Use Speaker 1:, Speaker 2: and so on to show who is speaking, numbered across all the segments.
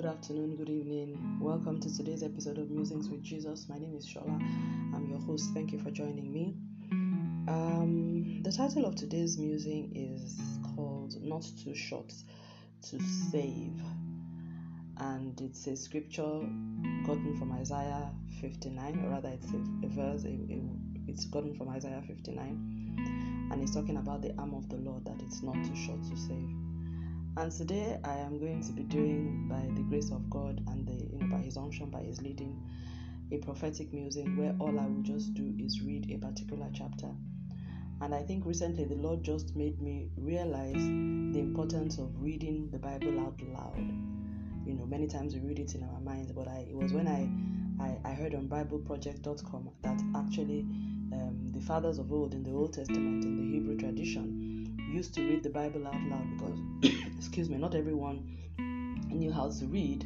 Speaker 1: good afternoon, good evening. Welcome to today's episode of Musings with Jesus. My name is Shola. I'm your host. Thank you for joining me. Um, the title of today's musing is called Not Too Short to Save, and it's a scripture gotten from Isaiah 59, or rather, it's a, a verse, a, a, it's gotten from Isaiah 59, and it's talking about the arm of the Lord that it's not too short to save. And today I am going to be doing, by the grace of God and the, you know, by His unction, by His leading, a prophetic musing where all I will just do is read a particular chapter. And I think recently the Lord just made me realize the importance of reading the Bible out loud. You know, many times we read it in our minds, but I, it was when I, I, I heard on BibleProject.com that actually um, the fathers of old in the Old Testament, in the Hebrew tradition, used to read the Bible out loud because, excuse me, not everyone knew how to read.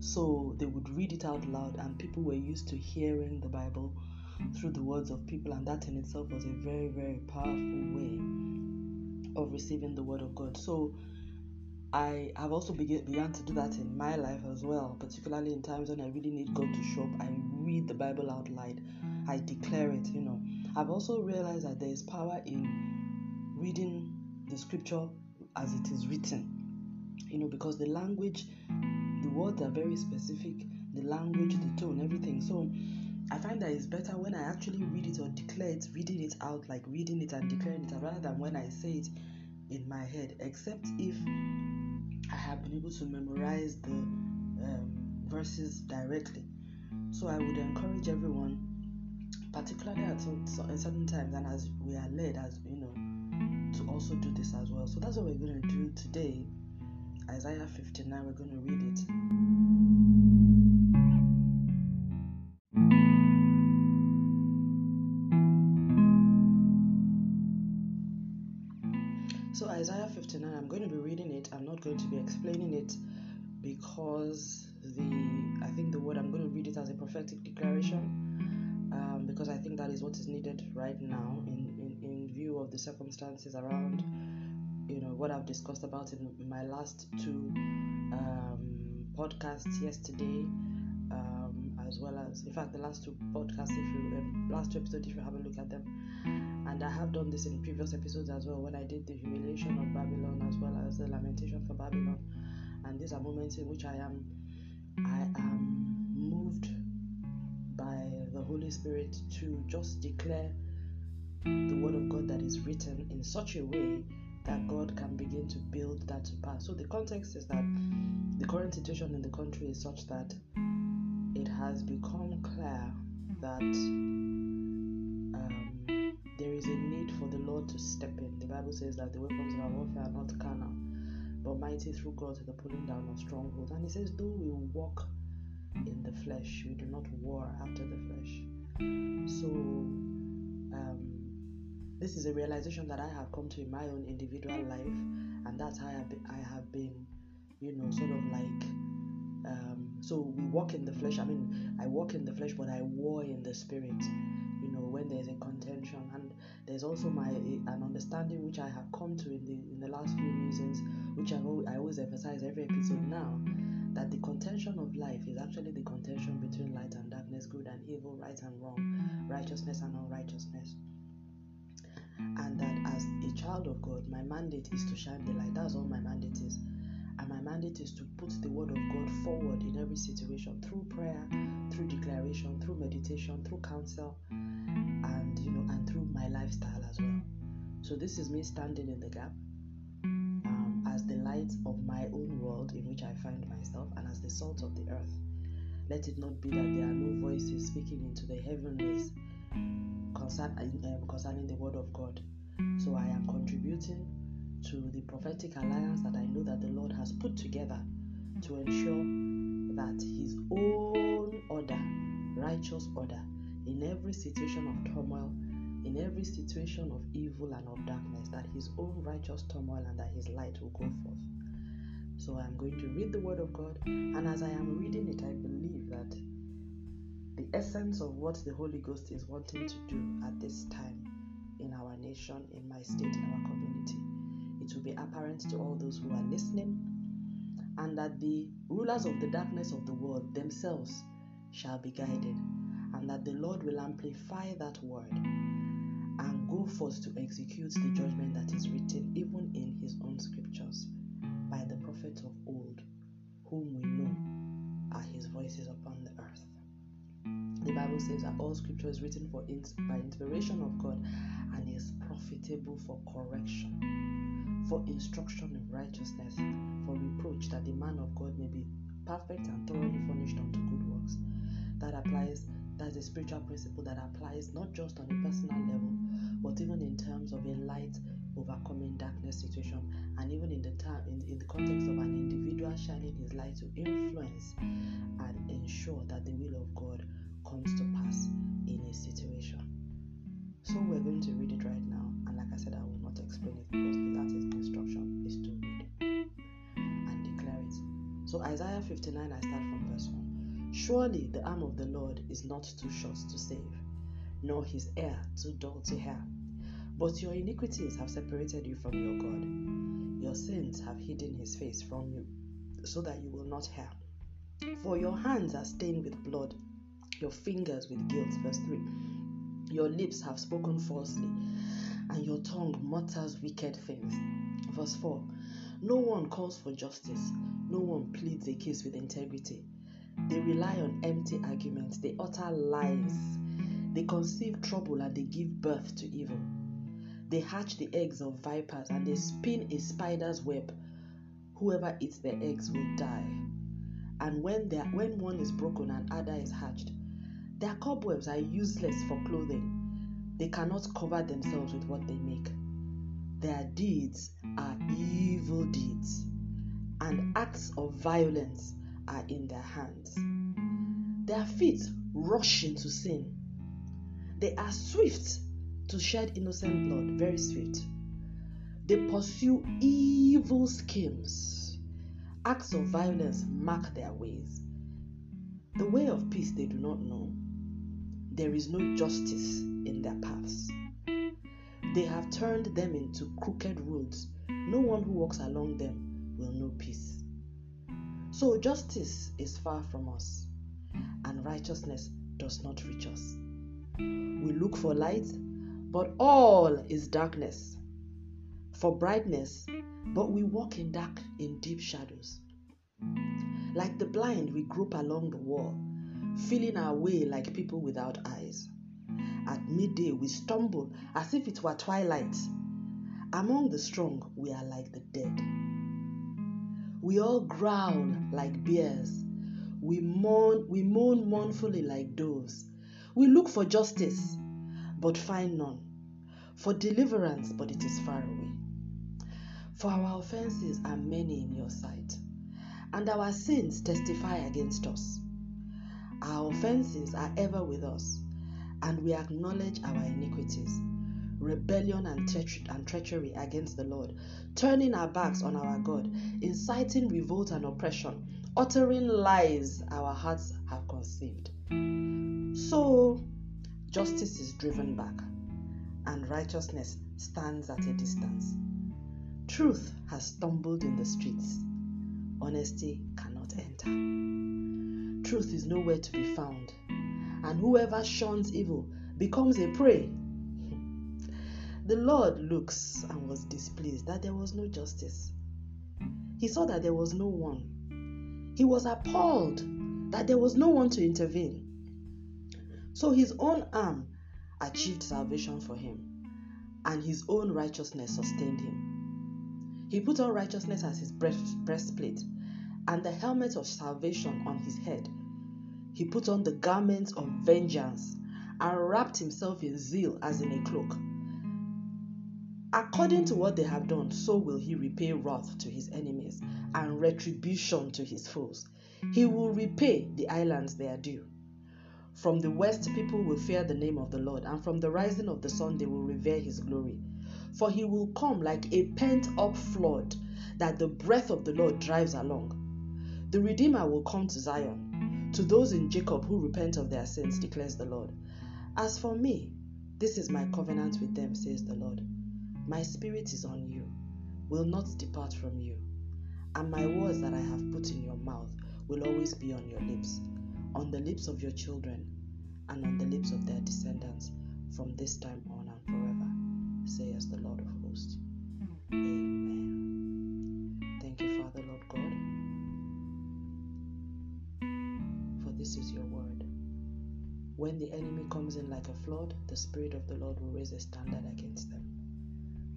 Speaker 1: So they would read it out loud, and people were used to hearing the Bible through the words of people, and that in itself was a very, very powerful way of receiving the Word of God. So I have also began, to do that in my life as well, particularly in times when I really need God to show up. I read the Bible out loud, I declare it, you know. I've also realized that there is power in reading the scripture as it is written. You know, because the language, the words are very specific, the language, the tone, everything. So I find that it's better when I actually read it or declare it, reading it out, like reading it and declaring it, rather than when I say it in my head, except if I have been able to memorize the um, verses directly. So I would encourage everyone, particularly at certain times and as we are led, as you know, to also do this as well. So that's what we're going to do today. Isaiah 59, we're going to read it. So, Isaiah 59, I'm going to be reading it. I'm not going to be explaining it because the I think the word I'm going to read it as a prophetic declaration um, because I think that is what is needed right now in view of the circumstances around, you know, what I've discussed about in my last two um, podcasts yesterday, um, as well as, in fact, the last two podcasts, if you, um, last two episodes, if you have a look at them. And I have done this in previous episodes as well when I did the humiliation of Babylon as well as the lamentation for Babylon. And these are moments in which I am, I am moved by the Holy Spirit to just declare the word of God that is written in such a way that God can begin to build that to pass. So the context is that the current situation in the country is such that it has become clear that um, there is a need for the Lord to step in. The Bible says that the weapons of our warfare are not carnal, but mighty through God to the pulling down of strongholds. And He says, though we walk in the flesh, we do not war after the this is a realization that I have come to in my own individual life, and that's how I have been, I have been you know, sort of like. Um, so we walk in the flesh. I mean, I walk in the flesh, but I war in the spirit. You know, when there's a contention, and there's also my an understanding which I have come to in the in the last few reasons, which I always, I always emphasize every episode now, that the contention of life is actually the contention between light and darkness, good and evil, right and wrong, righteousness and unrighteousness child of God, my mandate is to shine the light. That's all my mandate is. And my mandate is to put the word of God forward in every situation through prayer, through declaration, through meditation, through counsel, and you know, and through my lifestyle as well. So this is me standing in the gap um, as the light of my own world in which I find myself, and as the salt of the earth. Let it not be that there are no voices speaking into the heavenlies um, concerning the Word of God. So I am contributing to the prophetic alliance that I know that the Lord has put together to ensure that His own order, righteous order, in every situation of turmoil, in every situation of evil and of darkness, that His own righteous turmoil and that His light will go forth. So I'm going to read the Word of God, and as I am reading it, I believe that the essence of what the Holy Ghost is wanting to do at this time in our nation, in my state, in our community. It will be apparent to all those who are listening, and that the rulers of the darkness of the world themselves shall be guided, and that the Lord will amplify that word and go forth to execute the judgment that is written even in his own scriptures by the prophets of old, whom we know are his voices upon the earth. The Bible says that all scripture is written for by inspiration of God and is profitable for correction, for instruction in righteousness, for reproach, that the man of God may be perfect and thoroughly furnished unto good works. That applies, that's a spiritual principle that applies not just on a personal level, but even in terms of a light overcoming darkness situation, and even in the time in, in the context of an individual shining his light to influence and ensure that the will of God comes to pass in a situation. So we're going to read it right now, and like I said, I will not explain it because that is instruction is to read and declare it. So Isaiah 59, I start from verse 1. Surely the arm of the Lord is not too short to save, nor his ear too dull to hear. But your iniquities have separated you from your God. Your sins have hidden his face from you, so that you will not hear. For your hands are stained with blood, your fingers with guilt. Verse 3. Your lips have spoken falsely, and your tongue mutters wicked things. Verse 4 No one calls for justice, no one pleads a case with integrity. They rely on empty arguments, they utter lies, they conceive trouble, and they give birth to evil. They hatch the eggs of vipers, and they spin a spider's web. Whoever eats their eggs will die. And when, when one is broken and other is hatched, their cobwebs are useless for clothing. They cannot cover themselves with what they make. Their deeds are evil deeds, and acts of violence are in their hands. Their feet rush into sin. They are swift to shed innocent blood, very swift. They pursue evil schemes. Acts of violence mark their ways. The way of peace they do not know there is no justice in their paths. They have turned them into crooked roads. No one who walks along them will know peace. So justice is far from us, and righteousness does not reach us. We look for light, but all is darkness. For brightness, but we walk in dark, in deep shadows. Like the blind, we grope along the wall feeling our way like people without eyes. At midday, we stumble as if it were twilight. Among the strong, we are like the dead. We all growl like bears. We mourn, we moan mournfully like doves. We look for justice, but find none. For deliverance, but it is far away. For our offenses are many in your sight, and our sins testify against us. Our offenses are ever with us, and we acknowledge our iniquities, rebellion and, treachery, and treachery against the Lord, turning our backs on our God, inciting revolt and oppression, uttering lies our hearts have conceived. So, justice is driven back, and righteousness stands at a distance. Truth has stumbled in the streets, honesty cannot enter truth is nowhere to be found, and whoever shuns evil becomes a prey. The Lord looks and was displeased that there was no justice. He saw that there was no one. He was appalled that there was no one to intervene. So his own arm achieved salvation for him, and his own righteousness sustained him. He put on righteousness as his breast, breastplate and the helmet of salvation on his head. He put on the garments of vengeance and wrapped himself in zeal as in a cloak. According to what they have done, so will he repay wrath to his enemies and retribution to his foes. He will repay the islands their due. From the west, people will fear the name of the Lord, and from the rising of the sun, they will revere his glory. For he will come like a pent up flood that the breath of the Lord drives along. The Redeemer will come to Zion, to those in Jacob who repent of their sins, declares the Lord. As for me, this is my covenant with them, says the Lord. My spirit is on you, will not depart from you. And my words that I have put in your mouth will always be on your lips, on the lips of your children, and on the lips of their descendants from this time on and forever, says the Lord of hosts. Amen. When the enemy comes in like a flood, the Spirit of the Lord will raise a standard against them.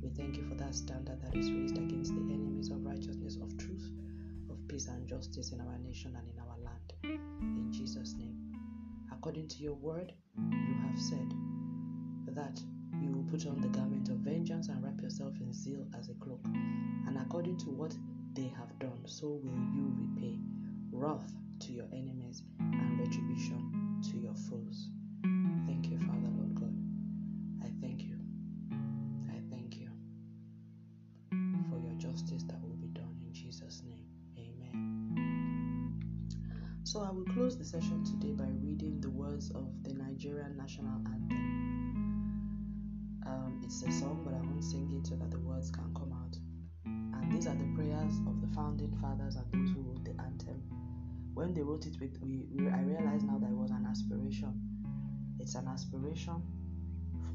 Speaker 1: We thank you for that standard that is raised against the enemies of righteousness, of truth, of peace and justice in our nation and in our land. In Jesus' name. According to your word, you have said that you will put on the garment of vengeance and wrap yourself in zeal as a cloak. And according to what they have done, so will you repay wrath to your enemies So I will close the session today by reading the words of the Nigerian national anthem. Um, it's a song, but I won't sing it so that the words can come out. And these are the prayers of the founding fathers and those who wrote the anthem. When they wrote it, with we, we I realize now that it was an aspiration. It's an aspiration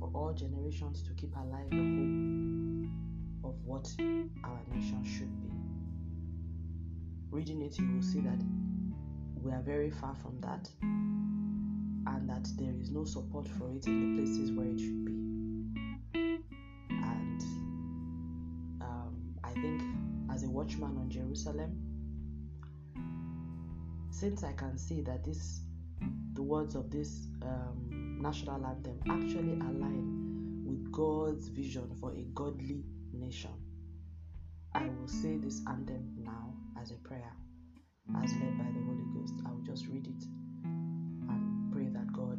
Speaker 1: for all generations to keep alive the hope of what our nation should be. Reading it, you will see that we are very far from that and that there is no support for it in the places where it should be. And um, I think, as a watchman on Jerusalem, since I can see that this, the words of this um, national anthem actually align with God's vision for a godly nation, I will say this anthem now as a prayer, as led by the Holy Ghost. I will just read it and pray that God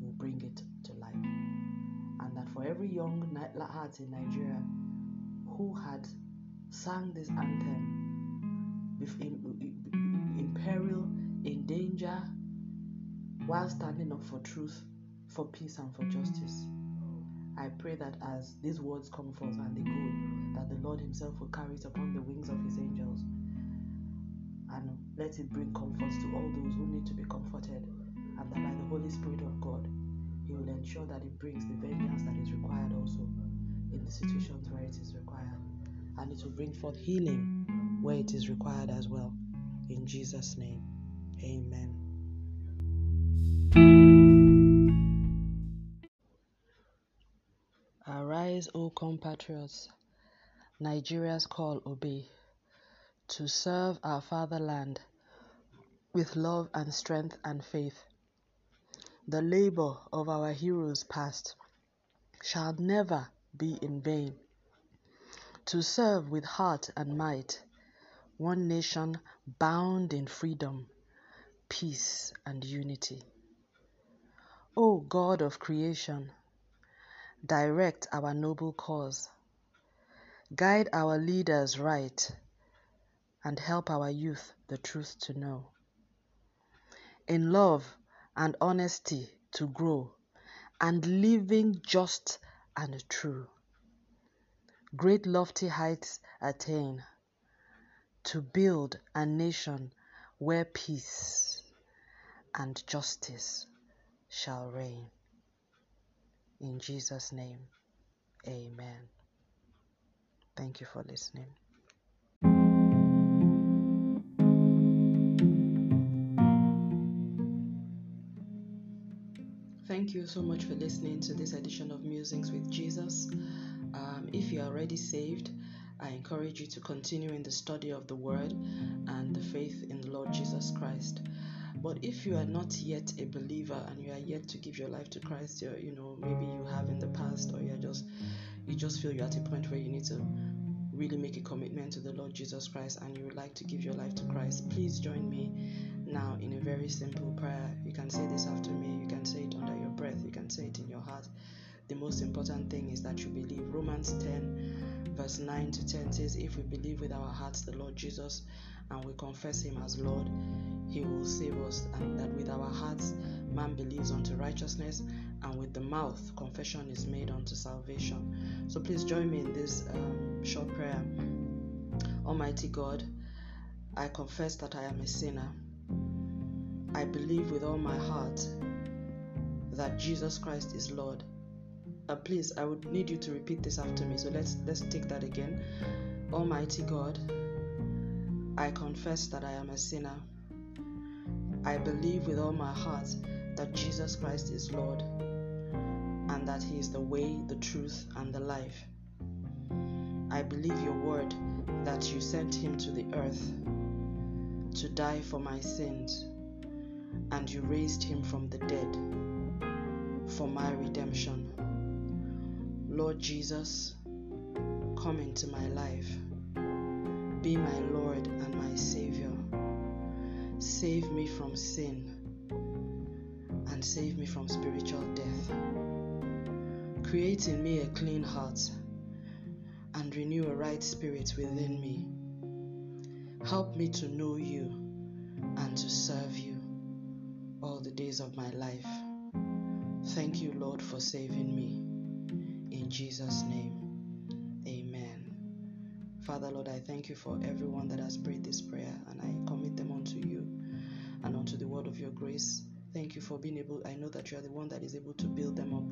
Speaker 1: will bring it to life. And that for every young heart in Nigeria who had sang this anthem in, in peril, in danger, while standing up for truth, for peace, and for justice. I pray that as these words come forth and they go, that the Lord Himself will carry it upon the wings of His angels let it bring comfort to all those who need to be comforted, and that by the Holy Spirit of God, He will ensure that it brings the vengeance that is required also in the situations where it is required, and it will bring forth healing where it is required as well. In Jesus' name, Amen. Arise, O compatriots, Nigeria's call obey, to serve our fatherland with love and strength and faith. The labor of our heroes past shall never be in vain. To serve with heart and might one nation bound in freedom, peace, and unity. O God of creation, direct our noble cause, guide our leaders right, and help our youth the truth to know. In love and honesty to grow, and living just and true. Great lofty heights attain to build a nation where peace and justice shall reign. In Jesus' name, amen. Thank you for listening. Thank you so much for listening to this edition of Musings with Jesus. Um, if you are already saved, I encourage you to continue in the study of the Word and the faith in the Lord Jesus Christ. But if you are not yet a believer and you are yet to give your life to Christ, you you know maybe you have in the past, or you're just you just feel you're at a point where you need to really make a commitment to the Lord Jesus Christ and you would like to give your life to Christ, please join me now in a very simple prayer. You can say this after me. You can say it under breath. You can say it in your heart. The most important thing is that you believe. Romans 10, verse 9 to 10 says, If we believe with our hearts the Lord Jesus and we confess Him as Lord, He will save us. And that with our hearts, man believes unto righteousness, and with the mouth, confession is made unto salvation. So please join me in this um, short prayer. Almighty God, I confess that I am a sinner. I believe with all my heart that Jesus Christ is Lord. Uh, please, I would need you to repeat this after me. So let's let's take that again. Almighty God, I confess that I am a sinner. I believe with all my heart that Jesus Christ is Lord and that He is the way, the truth, and the life. I believe your word that you sent Him to the earth to die for my sins and you raised Him from the dead for my redemption. Lord Jesus, come into my life. Be my Lord and my Savior. Save me from sin and save me from spiritual death. Create in me a clean heart and renew a right spirit within me. Help me to know you and to serve you all the days of my life. Thank you, Lord, for saving me. In Jesus' name, amen. Father, Lord, I thank you for everyone that has prayed this prayer and I commit them unto you and unto the word of your grace. Thank you for being able, I know that you are the one that is able to build them up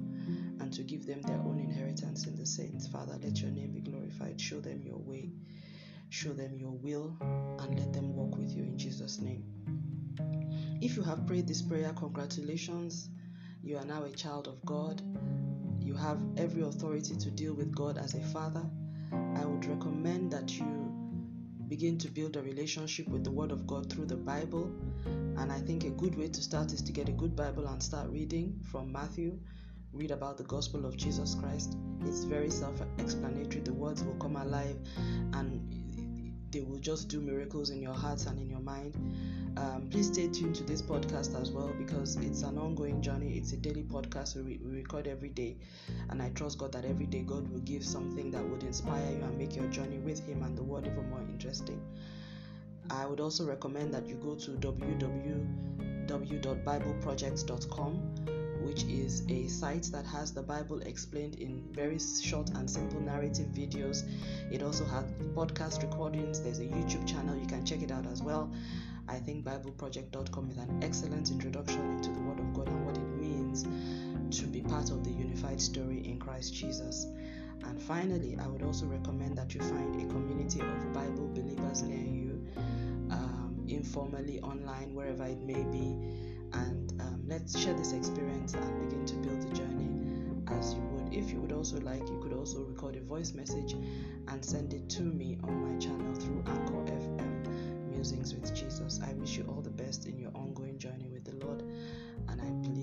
Speaker 1: and to give them their own inheritance in the saints. Father, let your name be glorified. Show them your way, show them your will, and let them walk with you in Jesus' name. If you have prayed this prayer, congratulations. You are now a child of God. You have every authority to deal with God as a father. I would recommend that you begin to build a relationship with the Word of God through the Bible. And I think a good way to start is to get a good Bible and start reading from Matthew. Read about the gospel of Jesus Christ. It's very self explanatory. The words will come alive and they will just do miracles in your hearts and in your mind. Um, please stay tuned to this podcast as well because it's an ongoing journey. It's a daily podcast we, we record every day, and I trust God that every day God will give something that would inspire you and make your journey with Him and the world even more interesting. I would also recommend that you go to www.bibleprojects.com which is a site that has the Bible explained in very short and simple narrative videos. It also has podcast recordings. There's a YouTube channel. You can check it out as well. I think BibleProject.com is an excellent introduction into the Word of God and what it means to be part of the unified story in Christ Jesus. And finally, I would also recommend that you find a community of Bible believers near you, um, informally, online, wherever it may be and um, let's share this experience and begin to build the journey as you would. If you would also like, you could also record a voice message and send it to me on my channel through Anchor Musings with Jesus. I wish you all the best in your ongoing journey with the Lord, and I believe.